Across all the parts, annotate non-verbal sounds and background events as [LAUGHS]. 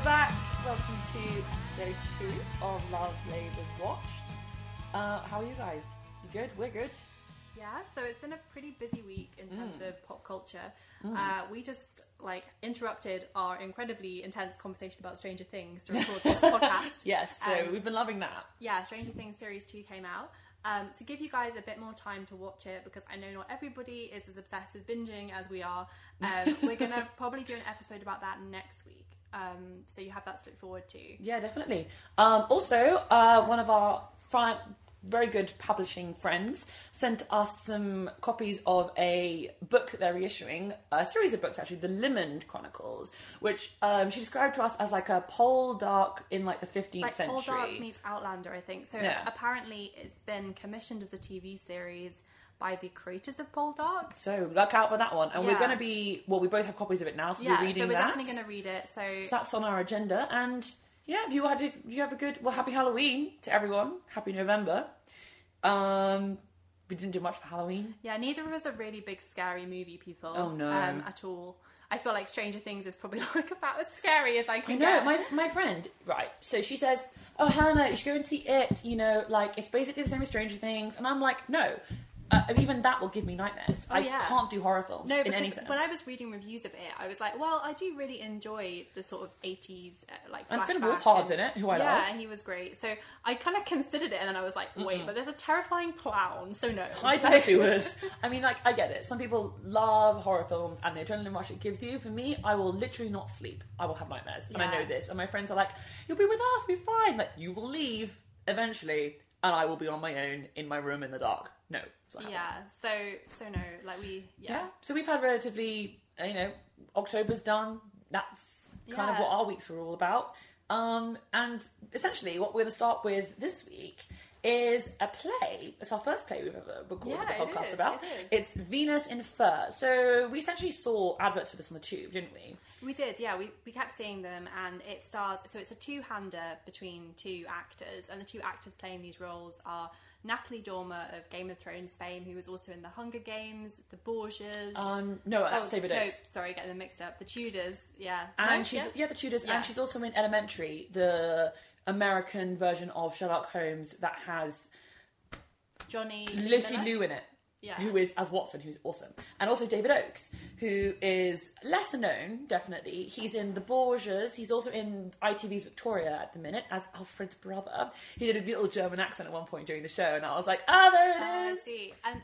we're back. Welcome to episode two of Love's Labours Watched. Uh, how are you guys? You good? We're good. Yeah, so it's been a pretty busy week in terms Mm. of pop culture. Uh, we just like interrupted our incredibly intense conversation about Stranger Things to record this [LAUGHS] podcast. Yes, so Um, we've been loving that. Yeah, Stranger Things series two came out. Um, to give you guys a bit more time to watch it, because I know not everybody is as obsessed with binging as we are. Um, [LAUGHS] we're gonna probably do an episode about that next week. Um, so you have that to look forward to. Yeah, definitely. Um, also, uh, one of our fri- very good publishing friends sent us some copies of a book that they're reissuing, a series of books actually, the Lymond Chronicles, which um, she described to us as like a Poldark in like the 15th like century. Poldark meets Outlander, I think. So Yeah. apparently, it's been commissioned as a TV series by the creators of Poldark. so look out for that one. And we're going to be, well, we both have copies of it now, so Yeah, we're reading that. so we're that. definitely going to read it. So, So that's on our agenda. And yeah, if you had a, you have a good well, happy Halloween to everyone. Happy November. Um, we didn't do much for Halloween. yeah, neither of us are really big scary movie people. Oh, no. um, at all. I feel like Stranger Things is probably [LAUGHS] like about as scary as I I can know get. my my friend right. So she says, "Oh, Hannah, you should go and see it. You know, like it's basically the same as Stranger Things." And I'm like, "No, uh, even that will give me nightmares. I Oh, yeah. can't do horror films No, in any sense." when I was reading reviews of it, I was like, well, I do really enjoy the sort of 80s, uh, like, and Finn Wolfhard's and- in it, who I yeah, love. and he was great. So I kind of considered it, and then I was like, wait, but there's a terrifying clown, so no. Hide to the sewers. I mean, like, I get it. Some people love horror films and the adrenaline rush it gives you. For me, I will literally not sleep. I will have nightmares. And I know this. And my friends are like, you'll be with us, be fine. Like, you will leave eventually, and I will be on my own in my room in the dark. No. it's not happening. Yeah, so so no, like we yeah. Yeah. So we've had relatively, you know, October's done. That's kind of what our weeks were all about. Um, and essentially, what we're going to start with this week is a play. It's our first play we've ever recorded Yeah, a podcast is, about. it is. It's Venus in Fur. So we essentially saw adverts for this on the tube, didn't we? We did, yeah. We, we kept seeing them, and it stars. So it's a two-hander between two actors, and the two actors playing these roles are Natalie Dormer of Game of Thrones fame, who was also in The Hunger Games, The Borgias. Um, no, that's oh, David no, Oakes. sorry, getting them mixed up. The Tudors, yeah. And No, she's yeah? yeah. the Tudors, Yeah. and she's also in Elementary, the American version of Sherlock Holmes that has Johnny Lucy Miller? Liu in it. Yeah. Who is as Watson, who's awesome, and also David Oakes, who is lesser known. Definitely, he's in The Borgias. He's also in ITV's Victoria at the minute as Alfred's brother. He did a little German accent at one point during the show, and I was like, "Ah, there Ah, I it is." see. And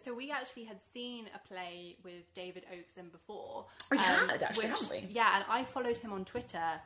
so we actually had seen a play with David Oakes in before. We um, had, actually, which- hadn't we? Yeah, and I followed him on Twitter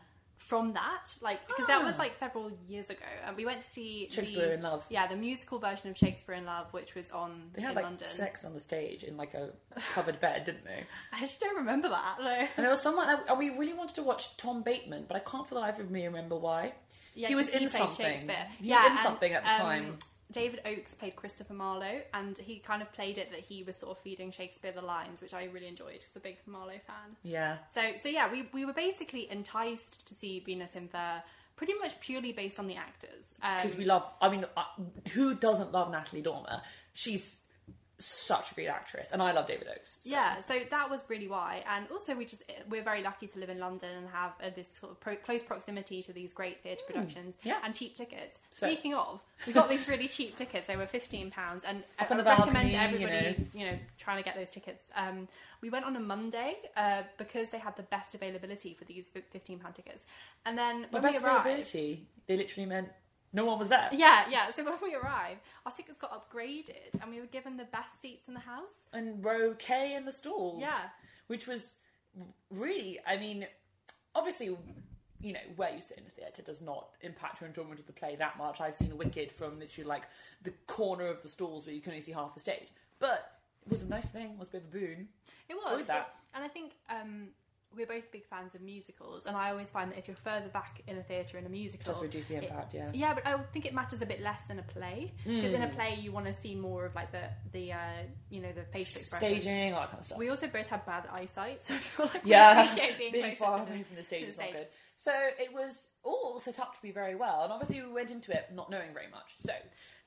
from that, like because that was Ah. like several years ago, and we went to see Shakespeare the, in Love. Yeah, the musical version of Shakespeare in Love, which was on They had in like London. sex on the stage in like a [LAUGHS] covered bed, didn't they? I just don't remember that. though. And there was someone. And we really wanted to watch Tom Bateman, but I can't for the life of me remember why. Yeah, he was in played something. Shakespeare. He yeah, was in and, something at the um, time. David Oakes played Christopher Marlowe, and he kind of played it that he was sort of feeding Shakespeare the lines, which I really enjoyed. Because I'm a big Marlowe fan. Yeah. So, so yeah, we, we were basically enticed to see Venus in Fur pretty much purely based on the actors. Um, because we love. I mean, who doesn't love Natalie Dormer? She's such a great actress, and I love David Oakes. so- yeah, so that was really why, and also we just we're very lucky to live in London and have uh, this sort of pro- close proximity to these great theatre productions Hmm, yeah. and cheap tickets. So- Speaking of, we got these really cheap tickets. They were fifteen pounds, and I, I the recommend everybody you know. trying to get those tickets. Um, we went on a Monday uh, because they had the best availability for these fifteen pound tickets, and then when best we arrived, availability, they literally meant no one was there. Yeah, yeah. So when we arrived, our tickets got upgraded, and we were given the best seats in the house. And row K in the stalls. Yeah. Which was really, I mean, obviously, you know, where you sit in the theatre does not impact your enjoyment of the play that much. I've seen Wicked from literally like the corner of the stalls where you can only see half the stage. But it was a nice thing, it was a bit of a boon. It was, Enjoyed that. It- and I think um, we're both big fans of musicals, and I always find that if you're further back in a theatre in a musical, Does reduce the it- impact, yeah. Yeah, but I think it matters a bit less than a play because in a Mm. play you want to see more of like the the uh, you know the facial expressions. Staging, all that kind of stuff. We also both have bad eyesight, so I feel like we yeah, appreciate being, [LAUGHS] being far away from the stage the is not good. So it was all set up to be very well, and obviously we went into it not knowing very much. So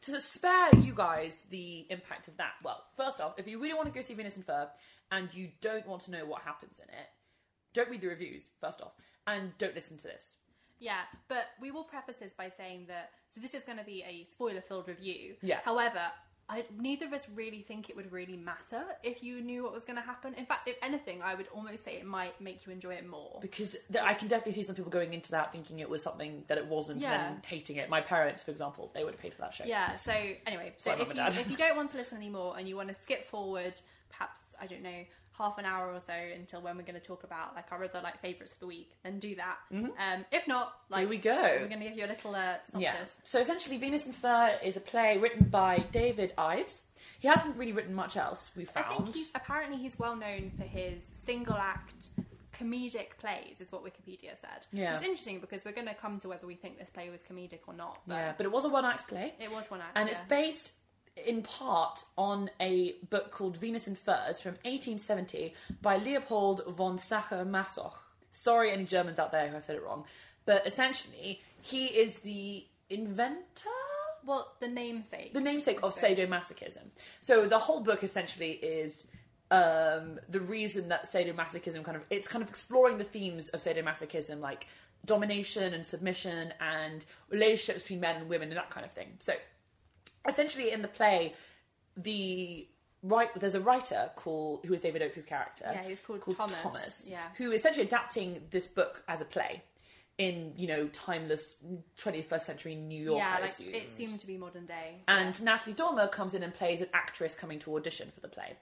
to spare you guys the impact of that, well, first off, if you really want to go see Venus and Fur and you don't want to know what happens in it, don't read the reviews first off, and don't listen to this. Yeah, but we will preface this by saying that so this is going to be a spoiler-filled review. Yeah. However, I, neither of us really think it would really matter if you knew what was going to happen. In fact, if anything, I would almost say it might make you enjoy it more. because th- I can definitely see some people going into that thinking it was something that it wasn't Yeah. and then hating it. My parents, for example, they would have paid for that show. Yeah. So anyway, so Sorry, if you if you don't want to listen anymore and you want to skip forward, perhaps I don't know half an hour or so until when we're going to talk about like our other like favorites of the week, then do that. Um, if not, like Here we go. We're going to give you a little uh, synopsis. Yeah. So essentially, Venus and Fur is a play written by David Ives. He hasn't really written much else. We found. I think he's apparently he's well known for his single act comedic plays, is what Wikipedia said. Yeah. Which is interesting because we're going to come to whether we think this play was comedic or not. But yeah, but it was a one-act play, it was one act. and yeah. it's based in part on a book called Venus and Furs from 1870 by Leopold von Sacher-Masoch. Sorry, any Germans out there who have said it wrong, but essentially, he is the inventor. well, the namesake. the namesake of sadomasochism. So the whole book essentially is um, the reason that sadomasochism kind of it's kind of exploring the themes of sadomasochism, like domination and submission and relationships between men and women and that kind of thing. So essentially, in the play, the right there's a writer called who is David Oakes' character. Yeah, he's called Thomas. Yeah. who is essentially adapting this book as a play. In you know timeless 21st century New York, yeah, I like it seemed to be modern day. And Natalie Dormer comes in and plays an actress coming to audition for the play.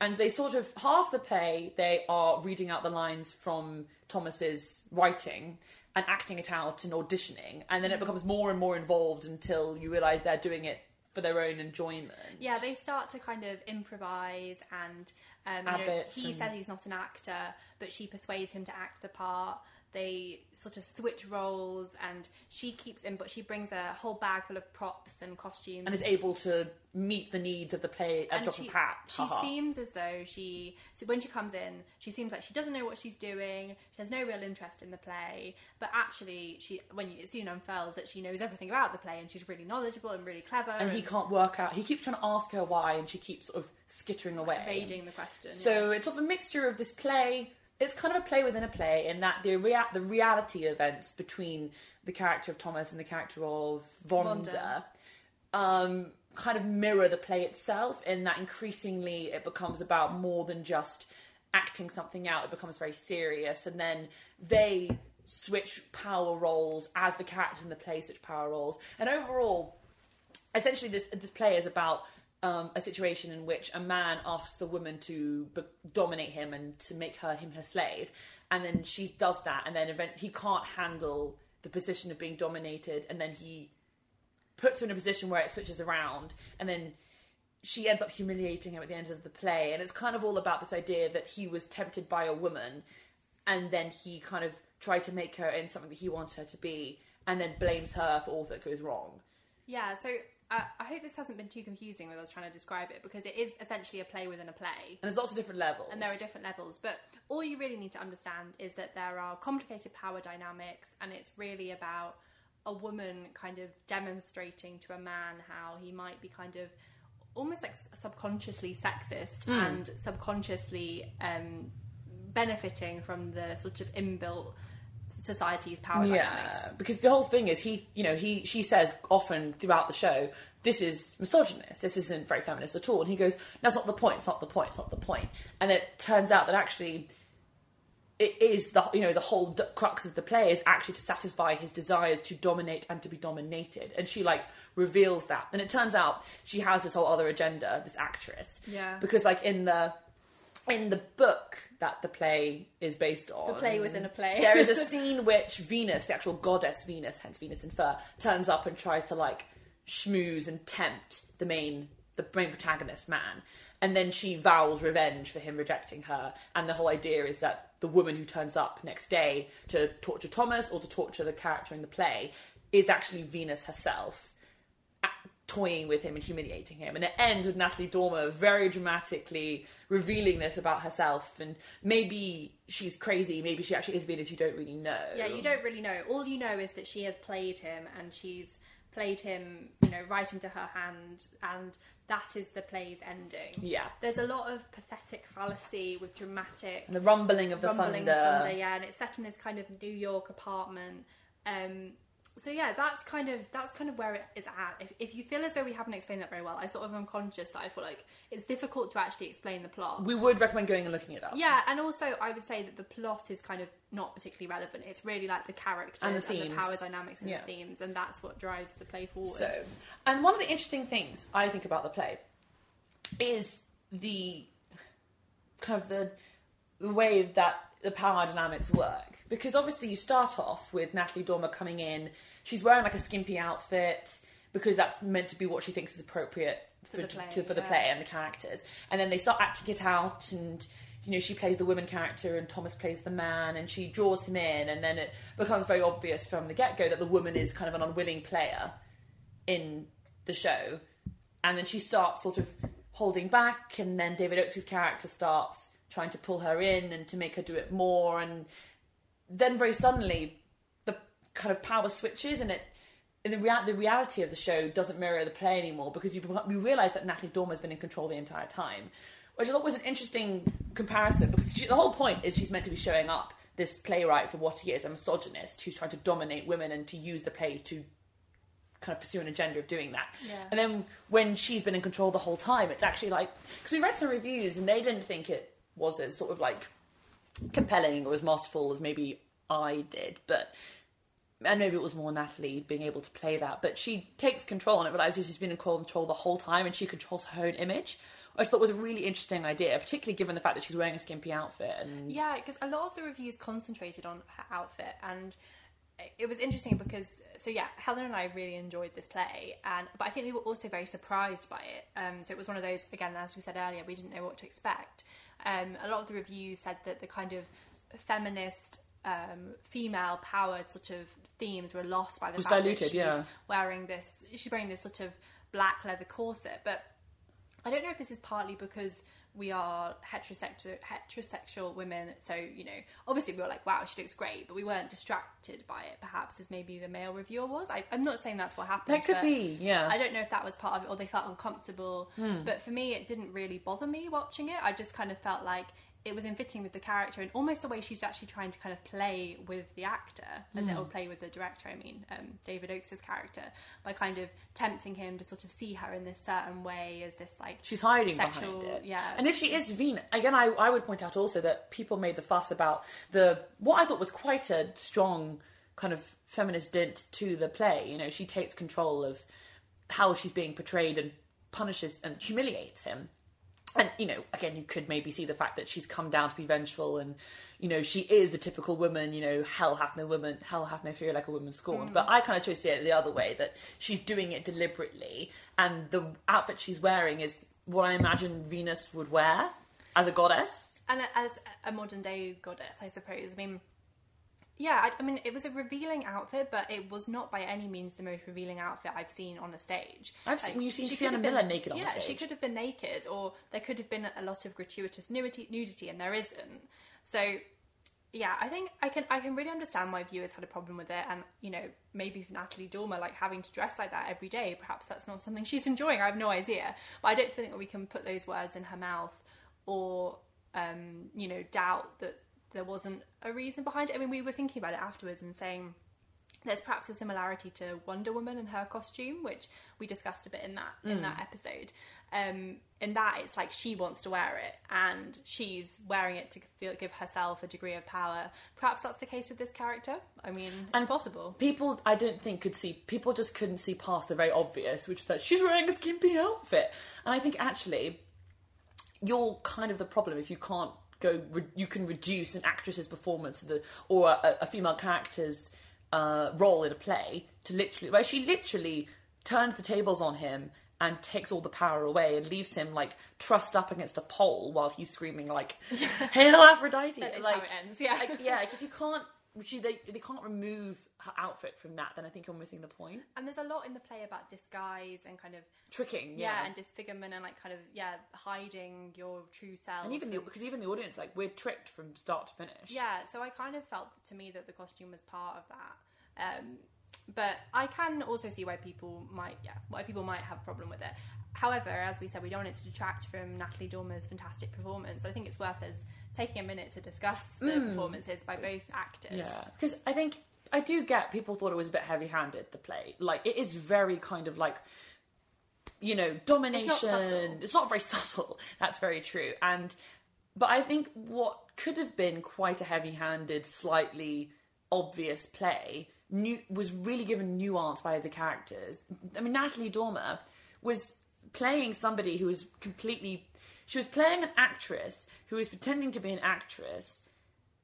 And they sort of, half the play, they are reading out the lines from Thomas's writing and acting it out and auditioning. And then it mm-hmm. becomes more and more involved until you realise they're doing it for their own enjoyment. Yeah, they start to kind of improvise and um, you know, he and- says he's not an actor, but she persuades him to act the part. They sort of switch roles, and she keeps in, but she brings a whole bag full of props and costumes. And is able to meet the needs of the play at and drop she, of hat. she Haha. seems as though she so when she comes in she seems like she doesn't know what she's doing she has no real interest in the play but actually she when you, it soon unfurls that she knows everything about the play and she's really knowledgeable and really clever and he can't work out. He keeps trying to ask her why, and she keeps sort of skittering away. evading the question So it's sort of a mixture of this play. It's kind of a play within a play in that the rea- the reality events between the character of Thomas and the character of Vanda, um, kind of mirror the play itself. In that increasingly it becomes about more than just acting something out. It becomes very serious, and then they switch power roles as the characters in the play switch power roles. And overall, essentially this this play is about um, a situation in which a man asks a woman to b- dominate him and to make her him her slave, and then she does that, and then event- he can't handle the position of being dominated, and then he puts her in a position where it switches around, and then she ends up humiliating him at the end of the play, and it's kind of all about this idea that he was tempted by a woman, and then he kind of tried to make her in something that he wants her to be, and then blames her for all that goes wrong. yeah so uh, I hope this hasn't been too confusing when I was trying to describe it because it is essentially a play within a play And there's lots of different levels. and there are different levels but all you really need to understand is that there are complicated power dynamics and it's really about a woman kind of demonstrating to a man how he might be kind of almost like subconsciously sexist and subconsciously um, benefiting from the sort of inbuilt society's power dynamics Yeah, because the whole thing is he, you know, he she says often throughout the show, this is misogynist. This isn't very feminist at all. And he goes, that's not the point. It's not the point. It's not the point. And it turns out that actually, it is the you know the whole d- crux of the play is actually to satisfy his desires to dominate and to be dominated. And she like reveals that. And it turns out she has this whole other agenda. This actress. Yeah. Because like in the in the book that the play is based on, The play within a play. there is a [LAUGHS] scene which Venus, the actual goddess Venus, hence Venus in fur, turns up and tries to like schmooze and tempt the main the main protagonist man, and then she vows revenge for him rejecting her. And the whole idea is that the woman who turns up next day to torture Thomas or to torture the character in the play is actually Venus herself toying with him and humiliating him. And it ends with Natalie Dormer very dramatically revealing this about herself. And maybe she's crazy, maybe she actually is Venus, you don't really know. Yeah, you don't really know. All you know is that she has played him and she's played him, you know, right into her hand, and that is the play's ending. Yeah. There's a lot of pathetic fallacy with dramatic And the rumbling of the rumbling thunder. thunder, yeah, and it's set in this kind of New York apartment. Um, so yeah, that's kind of that's kind of where it is at. If, if you feel as though we haven't explained that very well, I sort of am conscious that I feel like it's difficult to actually explain the plot. We would recommend going and looking it up. Yeah, and also I would say that the plot is kind of not particularly relevant. It's really like the characters And the themes. power dynamics and Yeah. the themes, and that's what drives the play forward. So, and one of the interesting things I think about the play is the kind of the, the way that the power dynamics work. Because obviously, you start off with Natalie Dormer coming in. She's wearing like a skimpy outfit because that's meant to be what she thinks is appropriate for, the play, to, for the yeah. play and the characters. And then they start acting it out, and you know she plays the woman character, and Thomas plays the man, and she draws him in, and then it becomes very obvious from the get go that the woman is kind of an unwilling player in the show, and then she starts sort of holding back, and then David Oakes' character starts trying to pull her in and to make her do it more, and then very suddenly the kind of power switches, and it. In the, rea- the reality of the show doesn't mirror the play anymore because you, you realize that Natalie Dormer has been in control the entire time, which I thought was an interesting comparison because she, the whole point is she's meant to be showing up this playwright for what he is, a misogynist who's trying to dominate women and to use the play to kind of pursue an agenda of doing that. Yeah. And then when she's been in control the whole time, it's actually like because we read some reviews and they didn't think it was as sort of like compelling or as masterful as maybe I did, but and maybe it was more Natalie being able to play that, but she takes control and it realizes she's been in control the whole time and she controls her own image. Which I thought was a really interesting idea, particularly given the fact that she's wearing a skimpy outfit and Yeah, because a lot of the reviews concentrated on her outfit, and it was interesting because so yeah, Helen and I really enjoyed this play, and but I think we were also very surprised by it. Um, so it was one of those again, as we said earlier, we didn't know what to expect. Um, a lot of the reviews said that the kind of feminist, um, female powered sort of themes were lost by the Was fact diluted, that she's yeah. wearing this. She's wearing this sort of black leather corset, but I don't know if this is partly because we are heterosexual heterosexual women, so you know, obviously we were like, "Wow, she looks great," but we weren't distracted by it, perhaps as maybe the male reviewer was. I, I'm not saying that's what happened. that could be, yeah. I don't know if that was part of it, or they felt uncomfortable. But for me, it didn't really bother me watching it. I just kind of felt like it was in fitting with the character and almost the way she's actually trying to kind of play with the actor, as it will play with the director. I mean, um, David Oakes' character by kind of tempting him to sort of see her in this certain way as this like She's hiding sexual, behind it. yeah. And if she is Venus, again, I, I would point out also that people made the fuss about the what I thought was quite a strong kind of feminist dint to the play. You know, she takes control of how she's being portrayed and punishes and humiliates him. And you know, again, you could maybe see the fact that she's come down to be vengeful, and you know, she is the typical woman. You know, hell hath no woman, hell hath no fear like a woman scorned. But mm. I kind of chose to see it the other way that she's doing it deliberately, and the outfit she's wearing is what I imagine Venus would wear as a goddess. and as a modern day goddess, I suppose. I mean, yeah, I, I mean, it was a revealing outfit, but it was not by any means the most revealing outfit I've seen on a stage. I've seen- you've seen Sienna Miller naked on yeah, she could have been naked, or there could have been a lot of gratuitous nudity, nudity, and there isn't. So, yeah, I think I can I can really understand why viewers had a problem with it, and you know maybe for Natalie Dormer like having to dress like that every day, perhaps that's not something she's enjoying. I have no idea, but I don't think that we can put those words in her mouth or um, you know doubt that there wasn't a reason behind it. I mean, we were thinking about it afterwards and saying there's perhaps a similarity to Wonder Woman and her costume, which we discussed a bit in that in that episode. Um, in that, it's like she wants to wear it, and she's wearing it to feel, give herself a degree of power. Perhaps that's the case with this character. I mean, it's And- possible. People, I don't think could see. People just couldn't see past the very obvious, which is that she's wearing a skimpy outfit. And I think actually, you're kind of the problem if you can't go. Re- you can reduce an actress's performance of the or a, a female character's uh, role in a play to literally, where she literally turns the tables on him and takes all the power away and leaves him like trussed up against a pole while he's screaming like [LAUGHS] "Hail Aphrodite!" Like, how it ends, yeah. like, yeah. Like if you can't, she, they they can't remove her outfit from that, then I think you're missing the point. And there's a lot in the play about disguise and kind of Tricking, yeah, yeah, and disfigurement and like kind of yeah, hiding your true self. and even the because even the audience like we're tricked from start to finish. Yeah, so I kind of felt to me that the costume was part of that. Um, but I can also see why people might, yeah, why people might have a problem with it. However, as we said, we don't want it to detract from Natalie Dormer's fantastic performance. I think it's worth us taking a minute to discuss the mm. performances by both actors. Yeah, because I think I do get people thought it was a bit heavy-handed. The play, like it is very kind of like you know domination. It's not, subtle. very [LAUGHS] subtle. That's very true. And but I think what could have been quite a heavy-handed, slightly obvious play new, was really given nuance by the characters. I mean, Natalie Dormer was playing somebody who was completely. She was playing an actress who was pretending to be an actress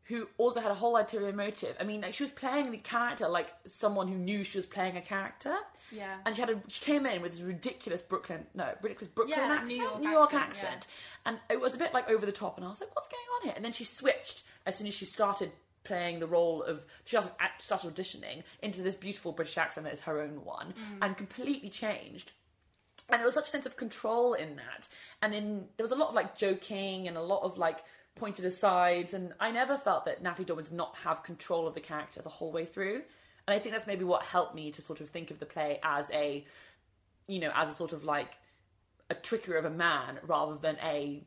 who also had a whole ulterior motive. I mean, like she was playing the character like someone who knew she was playing a character. Yeah. And she had a, she came in with this ridiculous Brooklyn, no, ridiculous Brooklyn Yeah, accent, New York accent, accent, and it was a bit like over the top. And I was like, what's going on here? And then she switched as soon as she started playing the role of she started, act- started auditioning into this beautiful British accent that is her own one, mm. and completely changed. And there was such a sense of control in that. And in there was a lot of like joking and a lot of like pointed asides. And i never felt that natalie dormer did not have control of the character the whole way through. And i think that's maybe what helped me to sort of think of the play as a you know as a sort of like a trickery of a man rather than a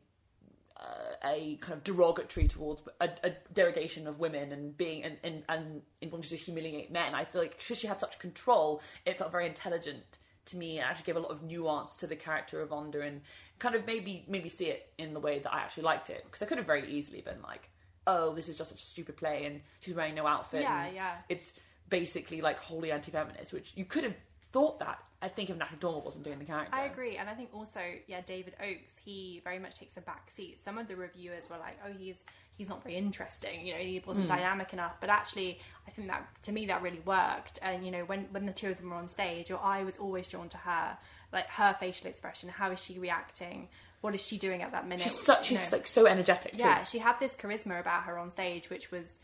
Uh, a kind of derogatory towards a, a derogation of women and being and and, and in wanting to humiliate men. I feel like should she had such control, it felt very intelligent to me. It actually gave a lot of nuance to the character of Vanda and kind of maybe maybe see it in the way that I actually liked it because I could have very easily been like, oh, this is just such a stupid play and she's wearing no outfit. Yeah, and yeah. It's basically like wholly anti-feminist, which you could have thought that. I think if Natalie Dormer wasn't doing the character. I agree, and I think also, yeah, David Oakes, he very much takes a back seat. Some of the reviewers were like, "Oh, he's he's not very interesting. You know, he wasn't hmm. dynamic enough." But actually, I think that to me that really worked. And you know, when when the two of them were on stage, your eye was always drawn to her, like her facial expression. How is she reacting? What is she doing at that minute? She's such You she's like so energetic. yeah, she had this charisma about her on stage, which was,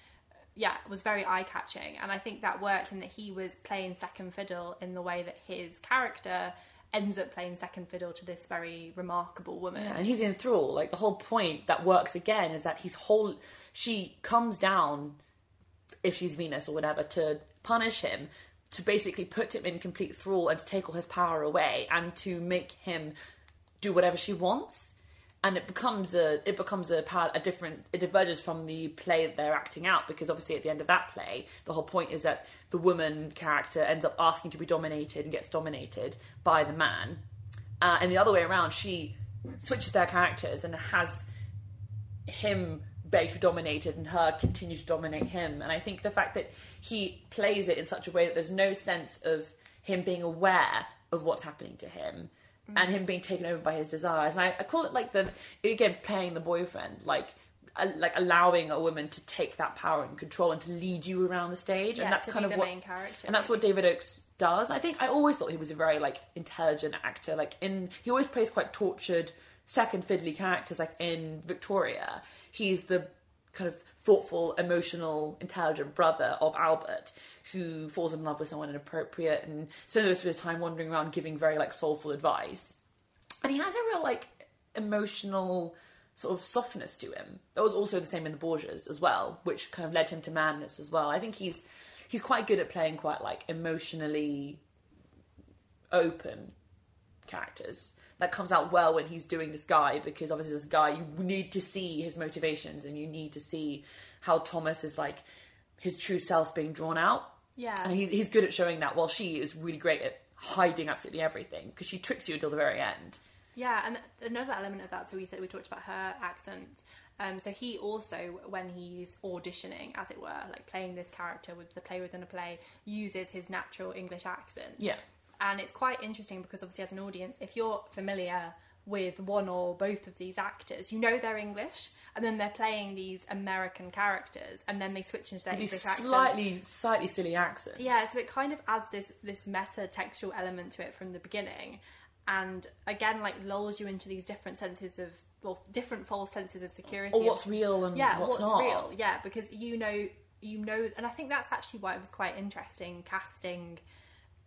yeah, was very eye catching, and I think that worked in that he was playing second fiddle in the way that his character ends up playing second fiddle to this very remarkable woman. Yeah, and he's in thrall. Like the whole point that works again is that he's whole. She comes down, if she's Venus or whatever, to punish him, to basically put him in complete thrall and to take all his power away and to make him do whatever she wants. And it becomes a it becomes a part a different it diverges from the play that they're acting out because obviously at the end of that play the whole point is that the woman character ends up asking to be dominated and gets dominated by the man uh, and the other way around, she switches their characters and has him be dominated and her continue to dominate him. And I think the fact that he plays it in such a way that there's no sense of him being aware of what's happening to him and him being taken over by his desires. And I, I call it like the again playing the boyfriend, like. uh, Like allowing a woman to take that power and control and to lead you around the stage, Yeah, and that's kind of the what, main character, and that's what David Oakes does. I think I always thought he was a very like intelligent actor. Like in he always plays quite tortured second fiddly characters. Like in Victoria, he's the kind of thoughtful, emotional, intelligent brother of Albert who falls in love with someone inappropriate and spends most of his time wandering around giving very like soulful advice. And he has a real like emotional sort of softness to him. That was also the same in the Borgias as well, which kind of led him to madness as well. I think he's he's quite good at playing quite like emotionally open characters. That comes out well when he's doing this guy because obviously this guy you need to see his motivations and you need to see how Thomas is like his true self being drawn out. Yeah. and he, he's good at showing that. While she is really great at hiding absolutely everything because she tricks you until the very end. Yeah, and another element of that, so we said we talked about her accent. Um, so he also, when he's auditioning, as it were, like playing this character with the play within a play, uses his natural English accent. Yeah. And it's quite interesting because obviously, as an audience, if you're familiar with one or both of these actors, you know they're English, and then they're playing these American characters, and then they switch into their These English accents. slightly, slightly silly accents. Yeah, so it kind of adds this this meta textual element to it from the beginning, and again, like lulls you into these different senses of well, different false senses of security. Or what's real and yeah, what's, what's, not. real? Yeah, because you know, you know, and I think that's actually why it was quite interesting casting.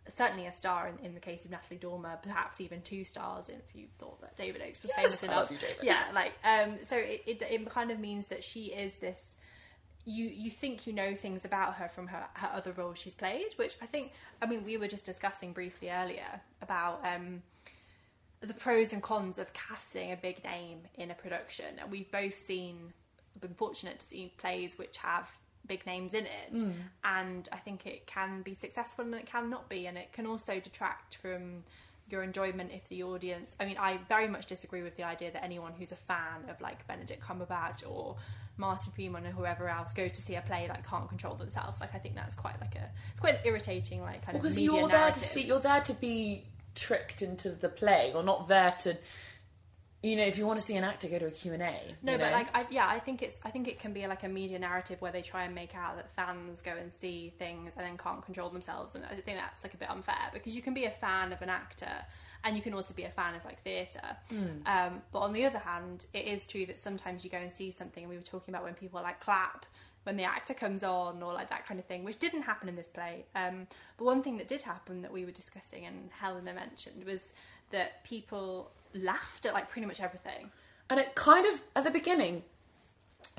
Certainly a star in, in the case of Natalie Dormer, perhaps even two stars if you thought that David Oakes was Yes, famous I enough. love you, David. Yeah, like um, so it, it it kind of means that she is this you you think you know things about her from her, her other roles she's played, which I think I mean we were just discussing briefly earlier about um, the pros and cons of casting a big name in a production, and we've both seen been fortunate to see plays which have big names in it, Hmm. and I think it can be successful and it can not be, and it can also detract from your enjoyment if the audience. I mean, I very much disagree with the idea that anyone who's a fan of like Benedict Cumberbatch or Martin Freeman or whoever else goes to see a play like can't control themselves. Like I think that's quite like a it's quite an irritating like kind of because you're there to see you're there to be tricked into the play you're not there to you know if you want to see an actor go to a q&a No, but know? like, I, yeah, I think it's, I think it can be like a media narrative where they try and make out that fans go and see things and then can't control themselves, and I think that's like a bit unfair because you can be a fan of an actor and you can also be a fan of like theatre. Hmm. Um, but on the other hand, it is true that sometimes you go and see something, and we were talking about when people like clap when the actor comes on or like that kind of thing, which didn't happen in this play. Um, but one thing that did happen that we were discussing and Helena mentioned was that people laughed at like pretty much everything. and it kind of at the beginning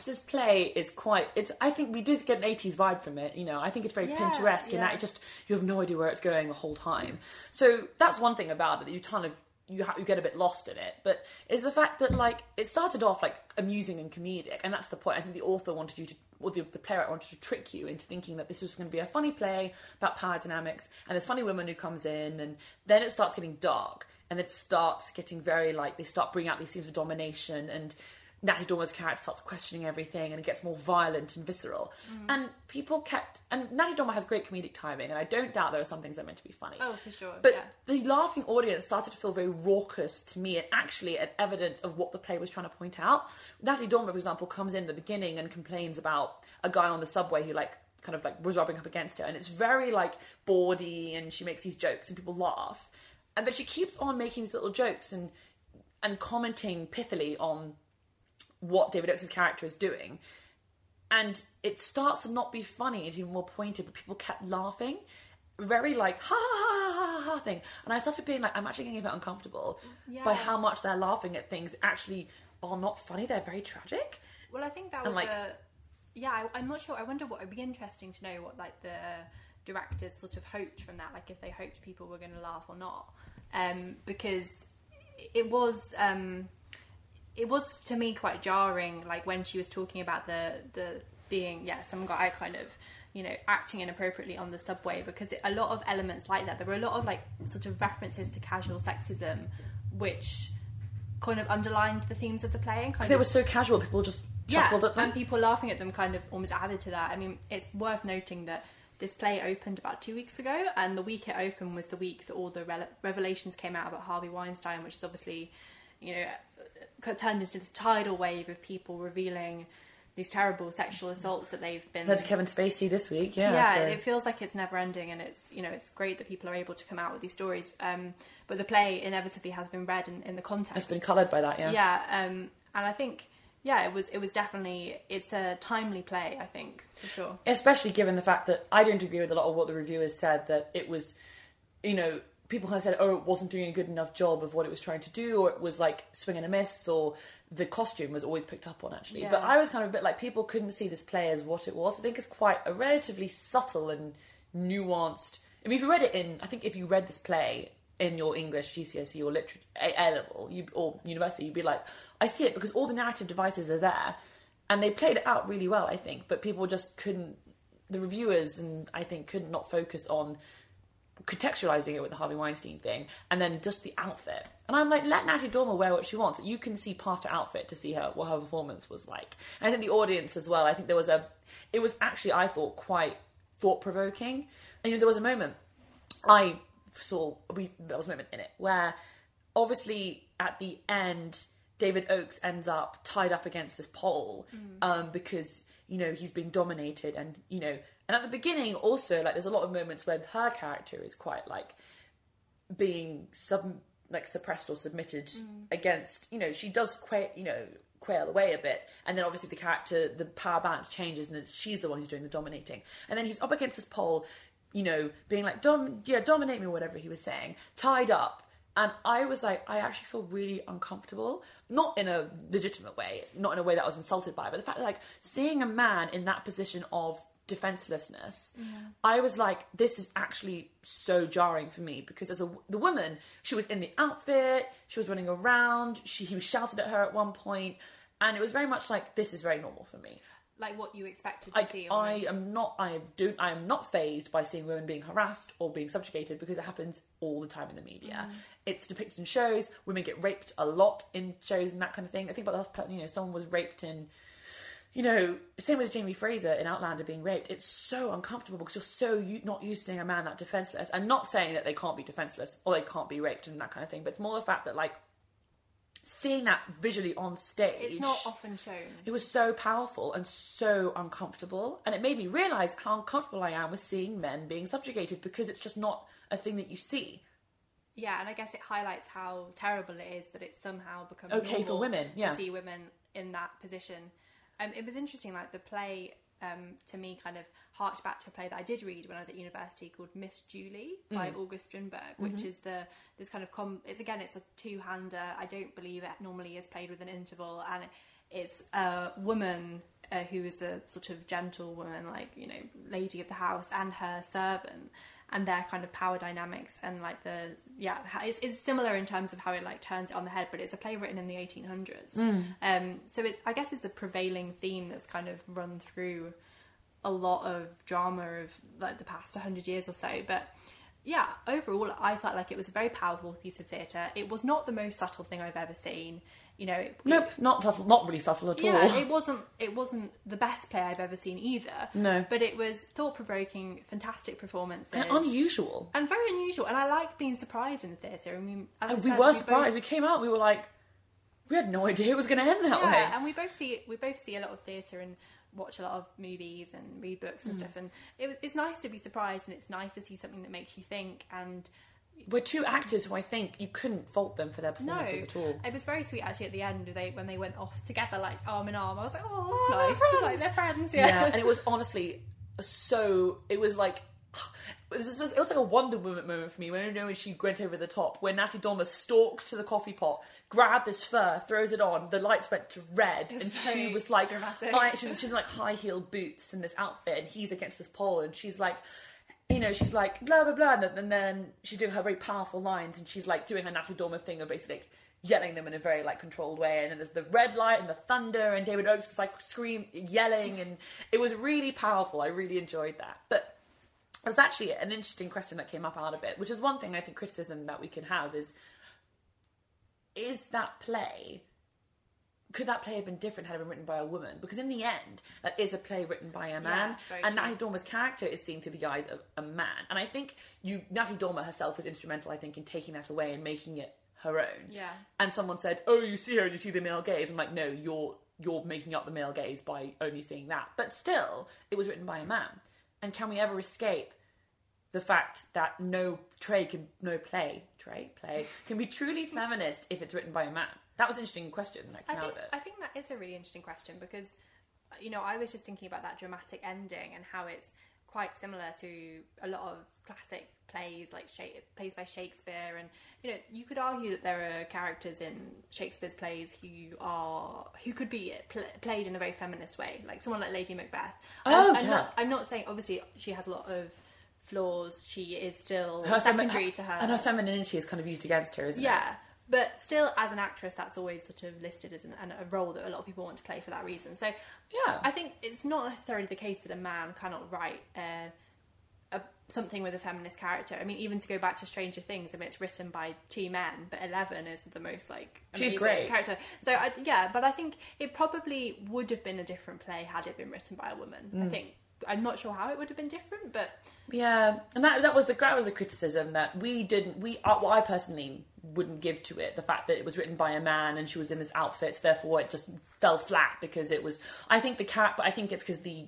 this play is quite it's i think we did get an 80s vibe from it you know i think it's very Yeah, pinteresque in that it just you have no idea where it's going the whole time. So that's one thing about it that you kind of you, ha- you get a bit lost in it but is the fact that like it started off like amusing and comedic and that's the point. I think the author wanted you to or the, the playwright wanted to trick you into thinking that this was going to be a funny play about power dynamics and this funny woman who comes in and then it starts getting dark and it starts getting very like they start bringing out these themes of domination and Natalie Dormer's character starts questioning everything and it gets more violent and visceral. Mm. And people kept and Natalie Dormer has great comedic timing and I don't doubt there are some things that are meant to be funny. Oh, for sure. But yeah. the laughing audience started to feel very raucous to me and actually an evidence of what the play was trying to point out. Natalie Dormer, for example, comes in at the beginning and complains about a guy on the subway who like kind of like was rubbing up against her and it's very like bawdy and she makes these jokes and people laugh. And but she keeps on making these little jokes and and commenting pithily on what David Oakes' character is doing. And it starts to not be funny and to be more pointed, but people kept laughing. Very like ha ha ha ha ha ha thing. And I started being like, I'm actually getting a bit uncomfortable by how much they're laughing at things that actually are not funny. They're very tragic. Well, I think that And, was like- a yeah. I, I'm not sure. I wonder what it'd be interesting to know what like the directors sort of hoped from that. Like if they hoped people were going to laugh or not, um, because it was um, it was to me quite jarring. Like when she was talking about the the being yeah some guy kind of you know acting inappropriately on the subway because it, a lot of elements like that. There were a lot of like sort of references to casual sexism, which kind of underlined the themes of the play and kind They of were so casual, people just chuckled at them. and people laughing at them kind of almost added to that. I mean, it's worth noting that this play opened about two weeks ago, and the week it opened was the week that all the rele- revelations came out about Harvey Weinstein, which is obviously, you know, uh, turned into this tidal wave of people revealing these terrible sexual assaults that they've been. To Kevin Spacey this week, yeah. yeah, so- it feels like it's never ending, and it's you know it's great that people are able to come out with these stories. Um, but the play inevitably has been read in, in the context it's been coloured by that, yeah. yeah um and i think yeah it was it was definitely it's a timely play i think for sure especially given the fact that I don't agree with a lot of what the reviewers said that it was, you know, people kind of said, oh, it wasn't doing a good enough job of what it was trying to do, or it was like swing and a miss, or the costume was always picked up on actually. But I was kind of a bit like people couldn't see this play as what it was. I think it's quite a relatively subtle and nuanced. I mean, if you read it in, I think if you read this play in your English GCSE or literature A level, you or university, you'd be like, I see it because all the narrative devices are there, and they played it out really well, I think. But people just couldn't. The reviewers and I think couldn't not focus on contextualizing it with the Harvey Weinstein thing, and then just the outfit. And I'm like, let Natalie Dormer wear what she wants. You can see past her outfit to see her what her performance was like. And I think the audience as well. I think there was a, it was actually I thought quite thought provoking. And you know, there was a moment I saw we there was a moment in it where obviously at the end David Oakes ends up tied up against this pole um, because you know he's being dominated and you know and at the beginning also like there's a lot of moments where her character is quite like being sub like suppressed or submitted against you know she does quite you know quail away a bit and then obviously the character the power balance changes and she's the one who's doing the dominating. And then he's up against this pole you know being like dom yeah dominate me or whatever he was saying tied up And I was like, I actually feel really uncomfortable. Not in a legitimate way, not in a way that I was insulted by, but the fact that, like, seeing a man in that position of defenselessness, I was like, this is actually so jarring for me because as a the woman, she was in the outfit, she was running around, she he was shouted at her at one point, and it was very much like this is very normal for me. Like what you expected to I, see. I am not I do I am not phased by seeing women being harassed or being subjugated because it happens all the time in the media. Mm. It's depicted in shows. Women get raped a lot in shows and that kind of thing. I think about the last you know someone was raped in you know same with Jamie Fraser in Outlander being raped. It's so uncomfortable because you're so u- not used to seeing a man that defenseless. And not saying that they can't be defenseless or they can't be raped and that kind of thing, but it's more the fact that like seeing that visually on stage It's not often shown. it was so powerful and so uncomfortable. And it made me realize how uncomfortable I am with seeing men being subjugated because it's just not a thing that you see. Yeah, and I guess it highlights how terrible it is that it's somehow become Okay for women, yeah. to see women in that position. Um, it was interesting, like the play um, to me kind of harked back to a play that I did read when I was at university called Miss Julie by Mm. August Strindberg, Mm-hmm. which is the this kind of com- it's again it's a two hander. I don't believe it normally is played with an interval, and it's a woman uh, who is a sort of gentle woman, like you know, lady of the house, and her servant, and their kind of power dynamics, and like the yeah, it's, it's similar in terms of how it like turns it on the head, but it's a play written in the 1800s. Um, so it's I guess it's a prevailing theme that's kind of run through a lot of drama of like the past 100 years or so but yeah overall i felt like it was a very powerful piece of theatre. It was not the most subtle thing i've ever seen you know it, Nope, not subtle, not really subtle at yeah, all. it wasn't it wasn't the best play I've ever seen either. No. But it was thought provoking, fantastic performance, and unusual. and very unusual. And I like being surprised in the theatre. I mean, I And we said, were both- surprised. We came out, we were like, we had no idea it was going to end that yeah, way. and we both see we both see a lot of theatre and watch a lot of movies and read books Mm. and stuff. And it, it's nice to be surprised, and it's nice to see something that makes you think. And We're two actors who I think you couldn't fault them for their no, performances at all. it was very sweet actually at the end they when they went off together like arm in arm. I was like, oh, Oh, that's they're friends. Like they're friends. yeah. Yeah. and it was honestly so. It was like. It was, just, it was like a Wonder Woman moment for me when you know when she went over the top, when Natalie Dormer stalked to the coffee pot, grabbed this fur, throws it on, the lights went to red, and she was like, dramatic. I, she's, she's in like high heeled boots and this outfit, and he's against this pole, and she's like, you know, she's like blah blah blah, and then, she's doing her very powerful lines, and she's like doing her Natalie Dormer thing of basically like, yelling them in a very like controlled way, and then there's the red light and the thunder, and David Oakes is like scream yelling, and it was really powerful. I really enjoyed that, but. It was actually an interesting question that came up out of it, which is one thing I think criticism that we can have is is that play could that play have been different had it been written by a woman? Because in the end, that is a play written by a man, very and true. Natalie Dormer's character is seen through the eyes of a man. And I think you, Natalie Dormer herself was instrumental, I think, in taking that away and making it her own. Yeah. And someone said, "Oh, you see her and you see the male gaze." I'm like, "No, you're you're making up the male gaze by only seeing that." But still, it was written by a man. And can we ever escape the fact that no tray can no play tray play can be truly feminist if it's written by a man? That was an interesting question that I came out think, of it. I think that is a really interesting question because, you know, I was just thinking about that dramatic ending and how it's quite similar to a lot of classic plays like plays by Shakespeare and you know you could argue that there are characters in Shakespeare's plays who are who could be pl- played in a very feminist way like someone like Lady Macbeth Oh, I'm, I'm yeah. not, I'm not saying obviously she has a lot of flaws she is still Her femi- to her and her femininity is kind of used against her, isn't it? yeah, but still, as an actress, that's always sort of listed as an, an, a role that a lot of people want to play for that reason. So, Yeah. I think it's not necessarily the case that a man cannot write uh, a, something with a feminist character. I mean, even to go back to Stranger Things, I mean, it's written by two men, but Eleven is the most like She's great. character. So, I, yeah, but I think it probably would have been a different play had it been written by a woman. Mm. I think. I'm not sure how it would have been different, but Yeah, and that that was the that was the criticism that we didn't we uh, well, I personally wouldn't give to it the fact that it was written by a man and she was in this outfit, so therefore it just fell flat because it was. I think the cat, but I think it's because the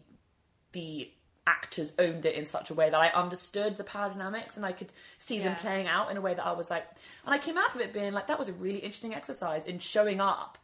the actors owned it in such a way that I understood the power dynamics and I could see them playing out in a way that I was like, and I came out of it being like that was a really interesting exercise in showing up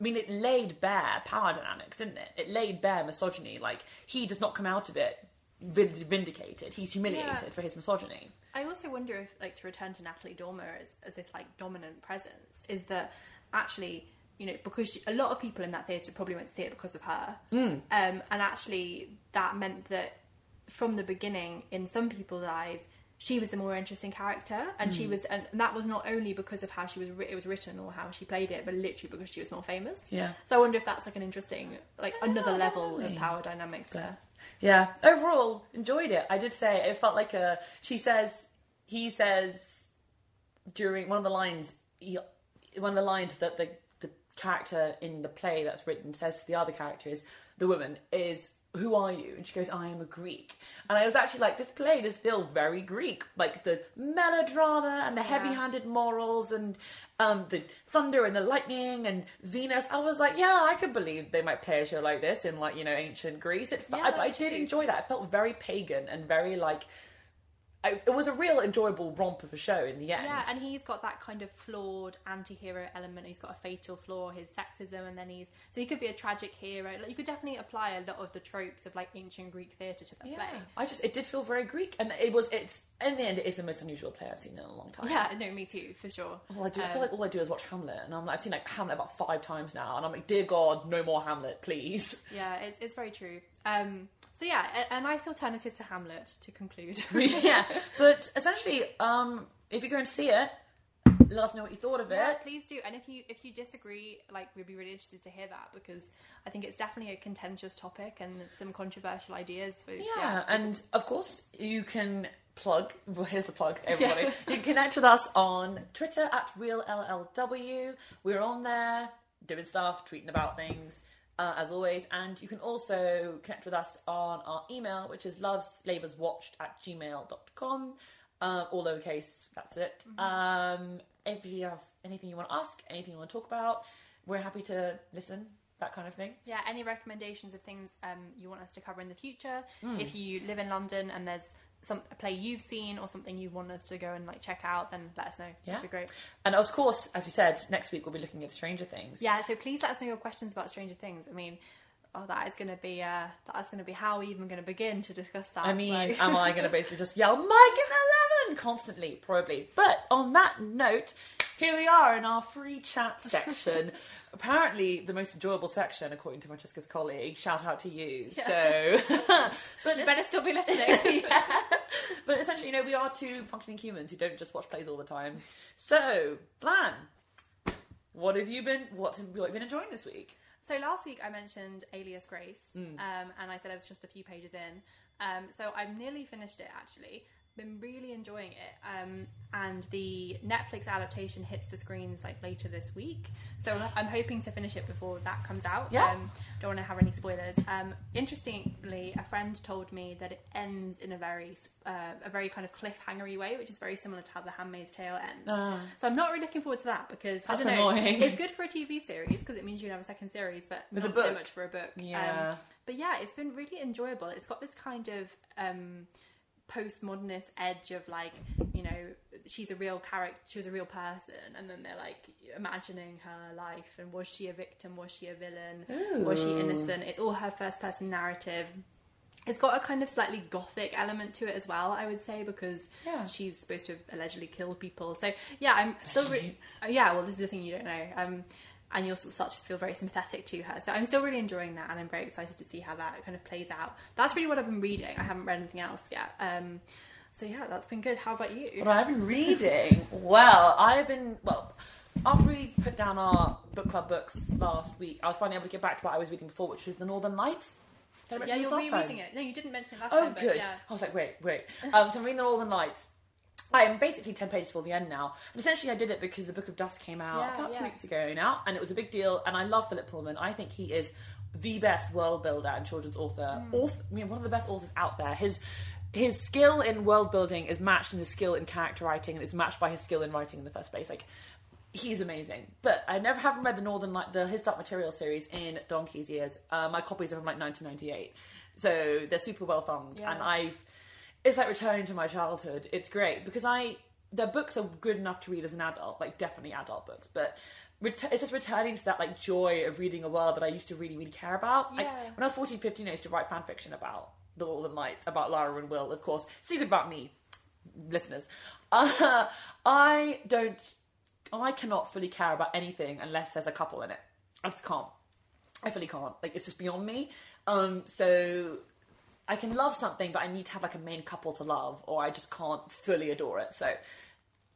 I mean, it laid bare power dynamics, didn't it? It laid bare misogyny. Like he does not come out of it vindicated. He's humiliated Yeah. for his misogyny. I also wonder if, like, to return to Natalie Dormer as, as this like dominant presence, is that actually, you know, because she, a lot of people in that theatre probably went to see it because of her, Mm. um, and actually that meant that from the beginning, in some people's eyes, she was the more interesting character, and Mm. she was, and that was not only because of how she was it was written or how she played it, but literally because she was more famous. Yeah. So I wonder if that's like an interesting, like another level of power dynamics there. Yeah, overall enjoyed it. I did say it felt like a. She says, he says during one of the lines, he, one of the lines that the the character in the play that's written says to the other character is the woman is. Who are you? And she goes, I am a Greek. And I was actually like, this play does feel very Greek. Like the melodrama and the heavy handed morals and um, the thunder and the lightning and Venus. I was like, yeah, I could believe they might play a show like this in like, you know, ancient Greece. It, Yeah, I, I did enjoy that. It felt very pagan and very like. I, it was a real enjoyable romp of a show in the end. Yeah, and he's got that kind of flawed anti-hero element. He's got a fatal flaw, his sexism, and then he's so he could be a tragic hero. Like you could definitely apply a lot of the tropes of like ancient Greek theatre to the yeah. play. I just it did feel very Greek, and it was it's in the end it is the most unusual play I've seen in a long time. Yeah, no, me too, for sure. All I do, I Um, feel like all I do is watch Hamlet, and I'm like, I've seen like Hamlet about five times now, and I'm like, dear God, no more Hamlet, please. Yeah, it, it's very true. Um, so yeah, a, a nice alternative to Hamlet to conclude. [LAUGHS] yeah, but essentially, um, if you're going to see it, let us know what you thought of it. Yeah, please do. And if you if you disagree, like we'd be really interested to hear that because I think it's definitely a contentious topic and some controversial ideas. For, Yeah, and of course you can plug. Well, here's the plug, [LAUGHS] everybody. Yeah. you can connect with us on Twitter at RealLLW. We're on there doing stuff, tweeting about things. Uh, as always, and you can also connect with us on our email, which is loveslaborswatched at gmail.com. Uh, all lowercase, that's it. Um, if you have anything you want to ask, anything you want to talk about, we're happy to listen, that kind of thing. Yeah, any recommendations of things um, you want us to cover in the future? Hmm. If you live in London and there's some a play you've seen or something you want us to go and like check out, then let us know. Yeah. That'd be great. And of course, as we said, next week we'll be looking at Stranger Things. Yeah, so please let us know your questions about Stranger Things. I mean, oh, that is going to be uh, that is going to be how we even going to begin to discuss that? I mean, Like- am I going [LAUGHS] to basically just yell Mike and Eleven constantly? Probably. But on that note, here we are in our free chat section. [LAUGHS] Apparently, the most enjoyable section, according to Francesca's colleague. Shout out to you. So, [LAUGHS] but you better still be listening. [LAUGHS] yeah. [LAUGHS] But essentially, you know, we are two functioning humans who don't just watch plays all the time. So, Flan, what have you been? What have you been enjoying this week? So last week I mentioned Alias Grace, Mm. um, and I said I was just a few pages in. Um, so I've nearly finished it actually. Been really enjoying it, um, and the Netflix adaptation hits the screens like later this week. So I'm hoping to finish it before that comes out. Yeah. Um, don't want to have any spoilers. Um, interestingly, a friend told me that it ends in a very uh, a very kind of cliffhangery way, which is very similar to how The Handmaid's Tale ends. Ah. So I'm not really looking forward to that because I don't know. annoying. It's good for a TV series because it means you can have a second series, but With not so much for a book. Yeah. Um, but yeah, it's been really enjoyable. It's got this kind of um, postmodernist edge of like, you know, she's a real character, she was a real person, and then they're like imagining her life and was she a victim, was she a villain, was she innocent? It's all her first person narrative. It's got a kind of slightly gothic element to it as well, I would say, because Yeah. she's supposed to allegedly kill people. So yeah, I'm still re- yeah. Well, this is the thing you don't know. Um, and you'll start to feel very sympathetic to her. So I'm still really enjoying that, and I'm very excited to see how that kind of plays out. That's really what I've been reading. I haven't read anything else yet. Um, so yeah, that's been good. How about you? What I've been reading? well, I've been well. After we put down our book club books last week, I was finally able to get back to what I was reading before, which was The Northern Lights. Did I Yeah, this you're last rereading time? it. No, you didn't mention it last Oh, time. Oh, good. Yeah. I was like, wait, wait. Um, so I'm reading The Northern Lights. I am basically 10 pages before the end now. And essentially, I did it because The Book of Dust came out Yeah, about two yeah. weeks ago now, and it was a big deal. And I love Philip Pullman. I think he is the best world builder and children's author. Hmm. Author I mean, one of the best authors out there. His his skill in world building is matched in his skill in character writing, and it's matched by his skill in writing in the first place. Like, he's amazing. But I never haven't read the Northern Light, the His Dark Material series in donkey's years. Uh, my copies are from like 1998, so they're super well thumbed, Yeah. and I've. It's like returning to my childhood. It's great because I their books are good enough to read as an adult, like definitely adult books, but. ret- It's just returning to that like joy of reading a world that I used to really, really care about. Like Yeah. when I was 14, 15, I used to write fan fiction about The Lord Northern Lights about Lyra and Will, of course. Secret about me, listeners. Uh, [LAUGHS] I don't. I cannot fully care about anything unless there's a couple in it. I just can't. I fully can't. Like it's just beyond me. Um, so I can love something, but I need to have like a main couple to love, or I just can't fully adore it. So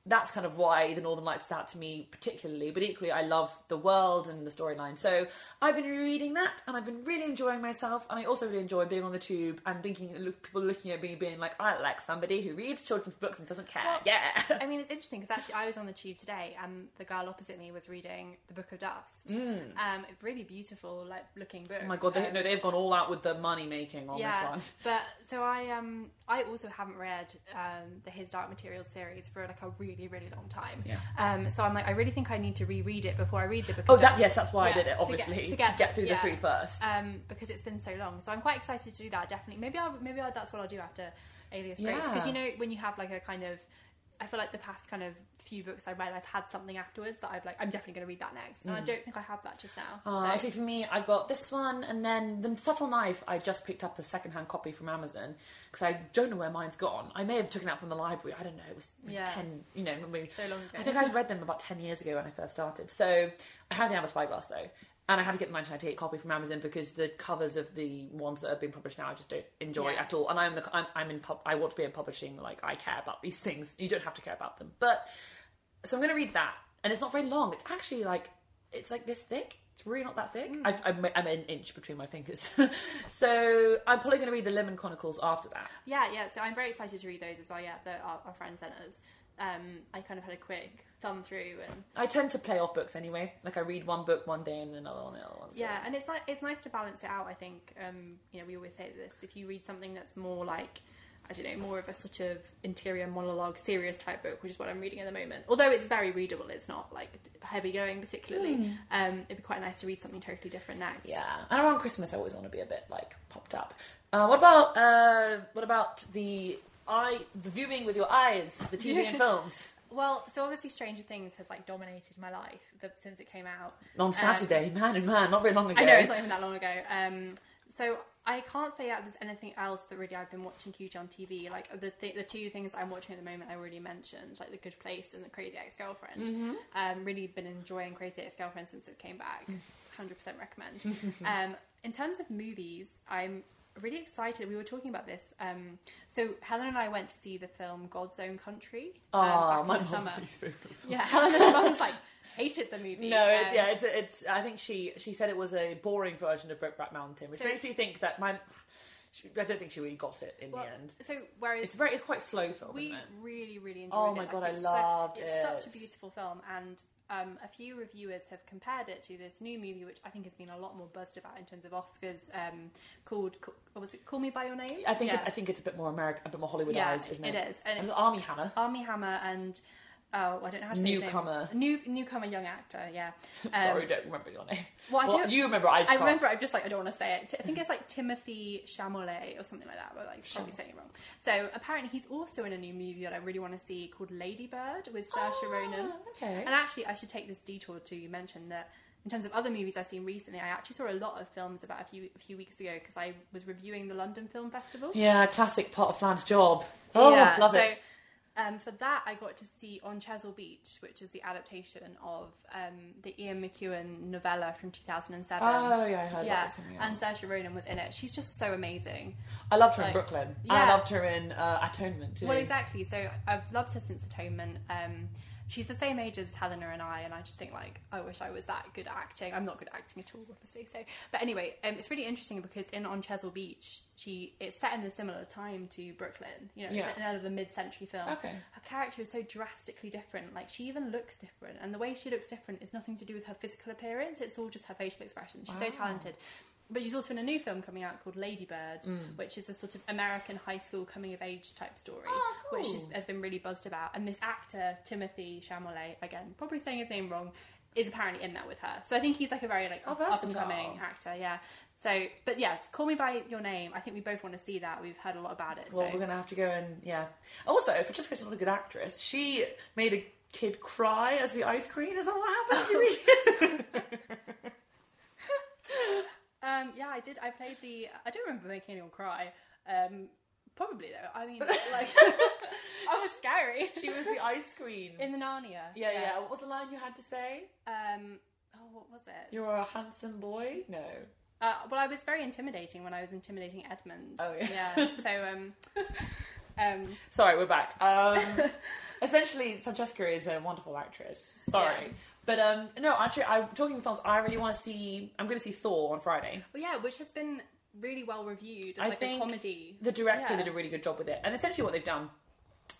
that's kind of why the Northern Lights stood out to me particularly. But equally, I love the world and the storyline. So I've been reading that, and I've been really enjoying myself. And I also really enjoy being on the tube and thinking look, people looking at me, being like, I like somebody who reads children's books and doesn't care. Well, yeah. I mean, it's interesting because actually I was on the tube today, and the girl opposite me was reading The Book of Dust. Um, really beautiful, like looking book. Mm. Oh my god, they, Um, no, they've gone all out with the money making on this one. But so I um I also haven't read um the His Dark Materials series for like a really really really long time. Yeah. Um. So I'm like I really think I need to reread it before I read the book. Oh, that yes, that's why I did it. to get- Obviously, to get, through yeah. the three first. Um, because it's been so long. So I'm quite excited to do that. Definitely. Maybe I'll maybe I'll, that's what I'll do after Alias Grace. Because Yeah. you know when you have like a kind of I feel like the past kind of few books I read, I've had something afterwards that I've like, I'm definitely going to read that next, and I don't think I have that just now. Uh, so, see, for me, I've got this one, and then the subtle knife. I just picked up a secondhand copy from Amazon because I don't know where mine's gone. I may have taken it out from the library. I don't know. It was Yeah. ten, you know, maybe So long ago. I think I read them about ten years ago when I first started. So I have the Amber Spyglass though, and I had to get the 1998 copy from Amazon because the covers of the ones that have been published now I just don't enjoy Yeah. at all. And I'm the I'm, I'm in pub, I want to be in publishing. Like I care about these things. You don't have to care about them, but so I'm going to read that, and it's not very long. It's actually like it's like this thick. It's really not that thick. Hmm. I, I'm, I'm an inch between my fingers, [LAUGHS] so I'm probably going to read the Lymond Chronicles after that. Yeah, yeah. So I'm very excited to read those as well. Yeah, that our, our friend sent us. Um, I kind of had a quick thumb through, and I tend to play off books anyway. Like I read one book one day and then another one the other one. so- yeah, and it's like it's nice to balance it out. I think um, you know we always say this: if you read something that's more like I don't know, more of a sort of interior monologue, serious type book, which is what I'm reading at the moment. Although it's very readable, it's not like heavy going particularly. Um, it'd be quite nice to read something totally different next. Yeah, and around Christmas, I always want to be a bit like popped up. Uh, what about uh, what about the eye, the viewing with your eyes, the TV and [LAUGHS] films Well, so obviously, Stranger Things has like dominated my life the, since it came out. on Saturday? man, and man, not very long ago. I know it's not even that long ago. Um, so I can't say that there's anything else that really I've been watching huge on TV. Like the th- the two things I'm watching at the moment, I already mentioned, like The Good Place and The Crazy Ex Girlfriend. Mm-hmm. Um, really been enjoying Crazy Ex Girlfriend since it came back. [LAUGHS] Hundred percent recommend. um, in terms of movies, I'm really excited. We were talking about this. Um, so Helen and I went to see the film God's Own Country. Um, Oh, my in the mum summer. sees both of. Yeah, Helen's mum's like hated the movie. No, it's, Um, yeah, it's, it's. I think she she said it was a boring version of Brokeback Mountain, which So- makes me think that my. She, I don't think she really got it in well, the end. So whereas It's very, it's quite slow film, we it? really really enjoyed Oh it. my God, I it's loved so, it's such a beautiful film and um, a few reviewers have compared it to this new movie which i think has been a lot more buzzed about in terms of oscars um, called what was it call me by your name I think yeah. it's, I think it's a bit more American, a bit more Hollywoodized, Yeah, isn't it? it is. And And it- Armie Hammer. Armie Hammer and oh i don't know how to say his name. Newcomer. new newcomer young actor yeah [LAUGHS] um, Sorry, don't remember your name. well, I Well, you remember. I, just I remember. I'm just like I don't want to say it. I think it's like Timothée Chalamet or something like that. But like probably saying it wrong. So apparently he's also in a new movie that I really want to see called Lady Bird with Saoirse Ronan. Ah, Okay. And actually, I should take this detour to mention that in terms of other movies I've seen recently, I actually saw a lot of films about a few a few weeks ago because I was reviewing the London Film Festival. Yeah, classic part of Flan's job. Oh, Yeah, love so, it. Um, for that, I got to see On Chesil Beach, which is the adaptation of um, the Ian McEwan novella from 2007. Oh yeah, I heard yeah, that out. and Saoirse Ronan was in it. She's just so amazing. I loved her in Brooklyn. Yeah. I loved her in uh, Atonement too. Well, exactly. So I've loved her since Atonement. Um, she's the same age as Helena and I, and I just think like I wish I was that good at acting. I'm not good at acting at all, obviously. So, but anyway, um, it's really interesting because in On Chesil Beach, she it's set in a similar time to Brooklyn. You know, it's Yeah. set in another mid-century film. Okay. Her character is so drastically different. Like she even looks different, and the way she looks different is nothing to do with her physical appearance. It's all just her facial expression. She's so talented. But she's also in a new film coming out called Ladybird, Mm. which is a sort of American high school coming of age type story, Oh, cool. which is, has been really buzzed about. And this actor, Timothée Chalamet, again, probably saying his name wrong, is apparently in that with her. So I think he's like a very like Oh, up and coming actor, yeah. So, but yeah, Call Me by Your Name. I think we both want to see that. We've heard a lot about it. Well, so. we're gonna have to go and yeah. Also, for just because she's not a good actress, she made a kid cry as the ice queen. Is that what happened? to you? [LAUGHS] Um, yeah, I did. I played the. I don't remember making anyone cry. Um, probably though. I mean, like, [LAUGHS] I was scary. She was the ice queen. in the Narnia. yeah, yeah, What was the line you had to say? Um, oh, what was it? You're a handsome boy? No. Uh, well, I was very intimidating when I was intimidating Edmund. Oh, yeah. yeah. So, um, [LAUGHS] um, Sorry, we're back. Um, [LAUGHS] essentially, Francesca is a wonderful actress. Sorry. But um, no, actually, I'm talking films. I really want to see. I'm going to see Thor on Friday. well, yeah, which has been really well reviewed as I like think a comedy. The director Yeah. did a really good job with it. And essentially, what they've done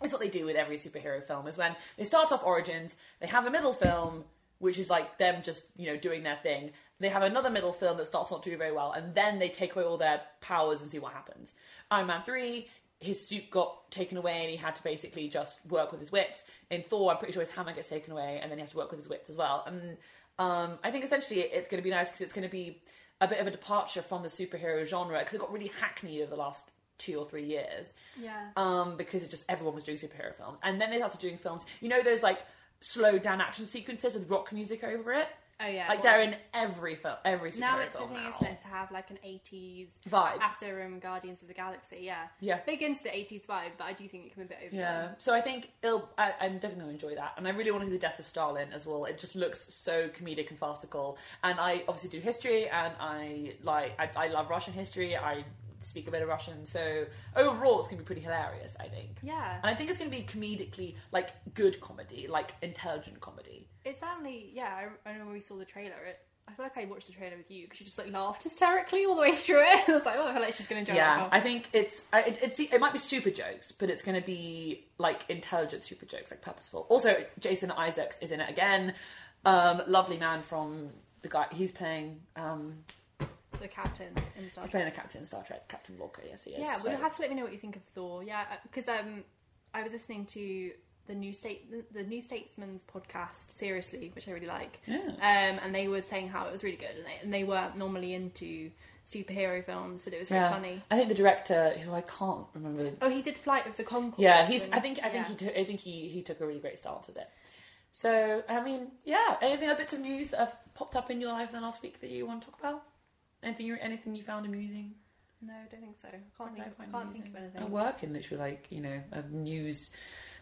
is what they do with every superhero film is when they start off origins, they have a middle film. Which is like them just, you know, doing their thing. They have another middle film that starts not doing very well, and then they take away all their powers and see what happens. Iron Man 3, his suit got taken away and he had to basically just work with his wits. In Thor, I'm pretty sure his hammer gets taken away and then he has to work with his wits as well. And um, I think essentially it's going to be nice because it's going to be a bit of a departure from the superhero genre because it got really hackneyed over the last two or three years Yeah. um, because it just everyone was doing superhero films, and then they started doing films. You know those like slow down action sequences with rock music over it. Oh yeah. Like well, they're in every film, every superhero now it's the thing, now. isn't it, to have like an 80s Vibe. after um, Guardians of the Galaxy. Yeah. Yeah. Big into the 80s vibe, but I do think it can be a bit overdone. Yeah, so I think it'll. I, I'm definitely going to enjoy that, and I really want to see the death of Stalin as well. It just looks so comedic and farcical, and I obviously do history, and I like. I, I love Russian history. I speak a bit of Russian, so overall, it's going to be pretty hilarious. I think. Yeah. And I think it's going to be comedically, like good comedy, like intelligent comedy. It certainly, yeah. I, I know when we saw the trailer, it, I feel like I watched the trailer with you because you just like laughed hysterically all the way through it. [LAUGHS] I was like, oh, I feel like she's going to enjoy Yeah, it. I think it's I- it, it's it might be stupid jokes, but it's going to be like intelligent stupid jokes, like purposeful. Also, Jason Isaacs is in it again. Um, lovely man from the guy he's playing. Um, The captain in Star he's Trek. playing the captain in Star Trek, Captain Lorca. Yes, he is. Yeah, so- well, you'll have to let me know what you think of Thor. Yeah, because um, I was listening to the New State, the, New Statesman's podcast, seriously, which I really like. Yeah. Um, and they were saying how it was really good, and they, and they weren't normally into superhero films, but it was really yeah. funny. I think the director, who I can't remember. Oh, he did Flight of the Conchords. Yeah, he's. and- I think. I think yeah. he. T- I think he. He took a really great stance with it. So I mean, yeah. Anything other bits of news that have popped up in your life in the last week that you want to talk about? Anything you anything you found amusing? No, I don't think so. I can't think. did Of, I can't think of anything. I work in literally like you know a news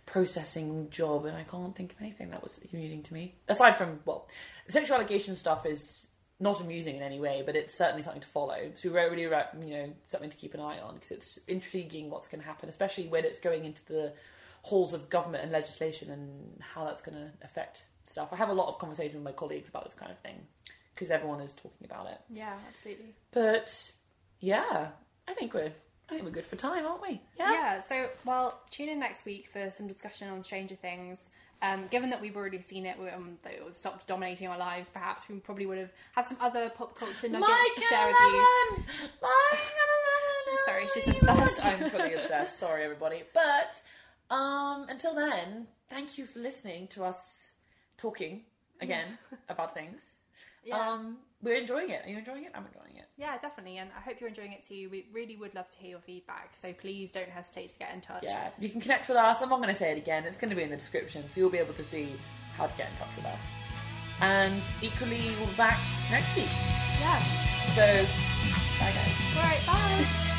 processing job, and I can't think of anything that was amusing to me aside from well, the sexual allegation stuff is not amusing in any way, but it's certainly something to follow. So we're really you know something to keep an eye on because it's intriguing what's going to happen, especially when it's going into the halls of government and legislation and how that's going to affect stuff. I have a lot of conversations with my colleagues about this kind of thing because everyone is talking about it. Yeah, absolutely. But yeah, I think we're I think we're good for time, aren't we? Yeah. Yeah. So, well, tune in next week for some discussion on Stranger Things. Um, given that we've already seen it, um, that it stopped dominating our lives. Perhaps we probably would have have some other pop culture nuggets to share with you. Sorry, she's obsessed. I'm fully obsessed. Sorry, everybody. But um, until then, thank you for listening to us talking again about things. Yeah. Um, we're enjoying it. Are you enjoying it? I'm enjoying it. Yeah, definitely. And I hope you're enjoying it too. We really would love to hear your feedback. So please don't hesitate to get in touch. Yeah, you can connect with us. I'm not going to say it again. It's going to be in the description, so you'll be able to see how to get in touch with us. And equally, we'll be back next week. Yeah. So, bye guys. All right. Bye.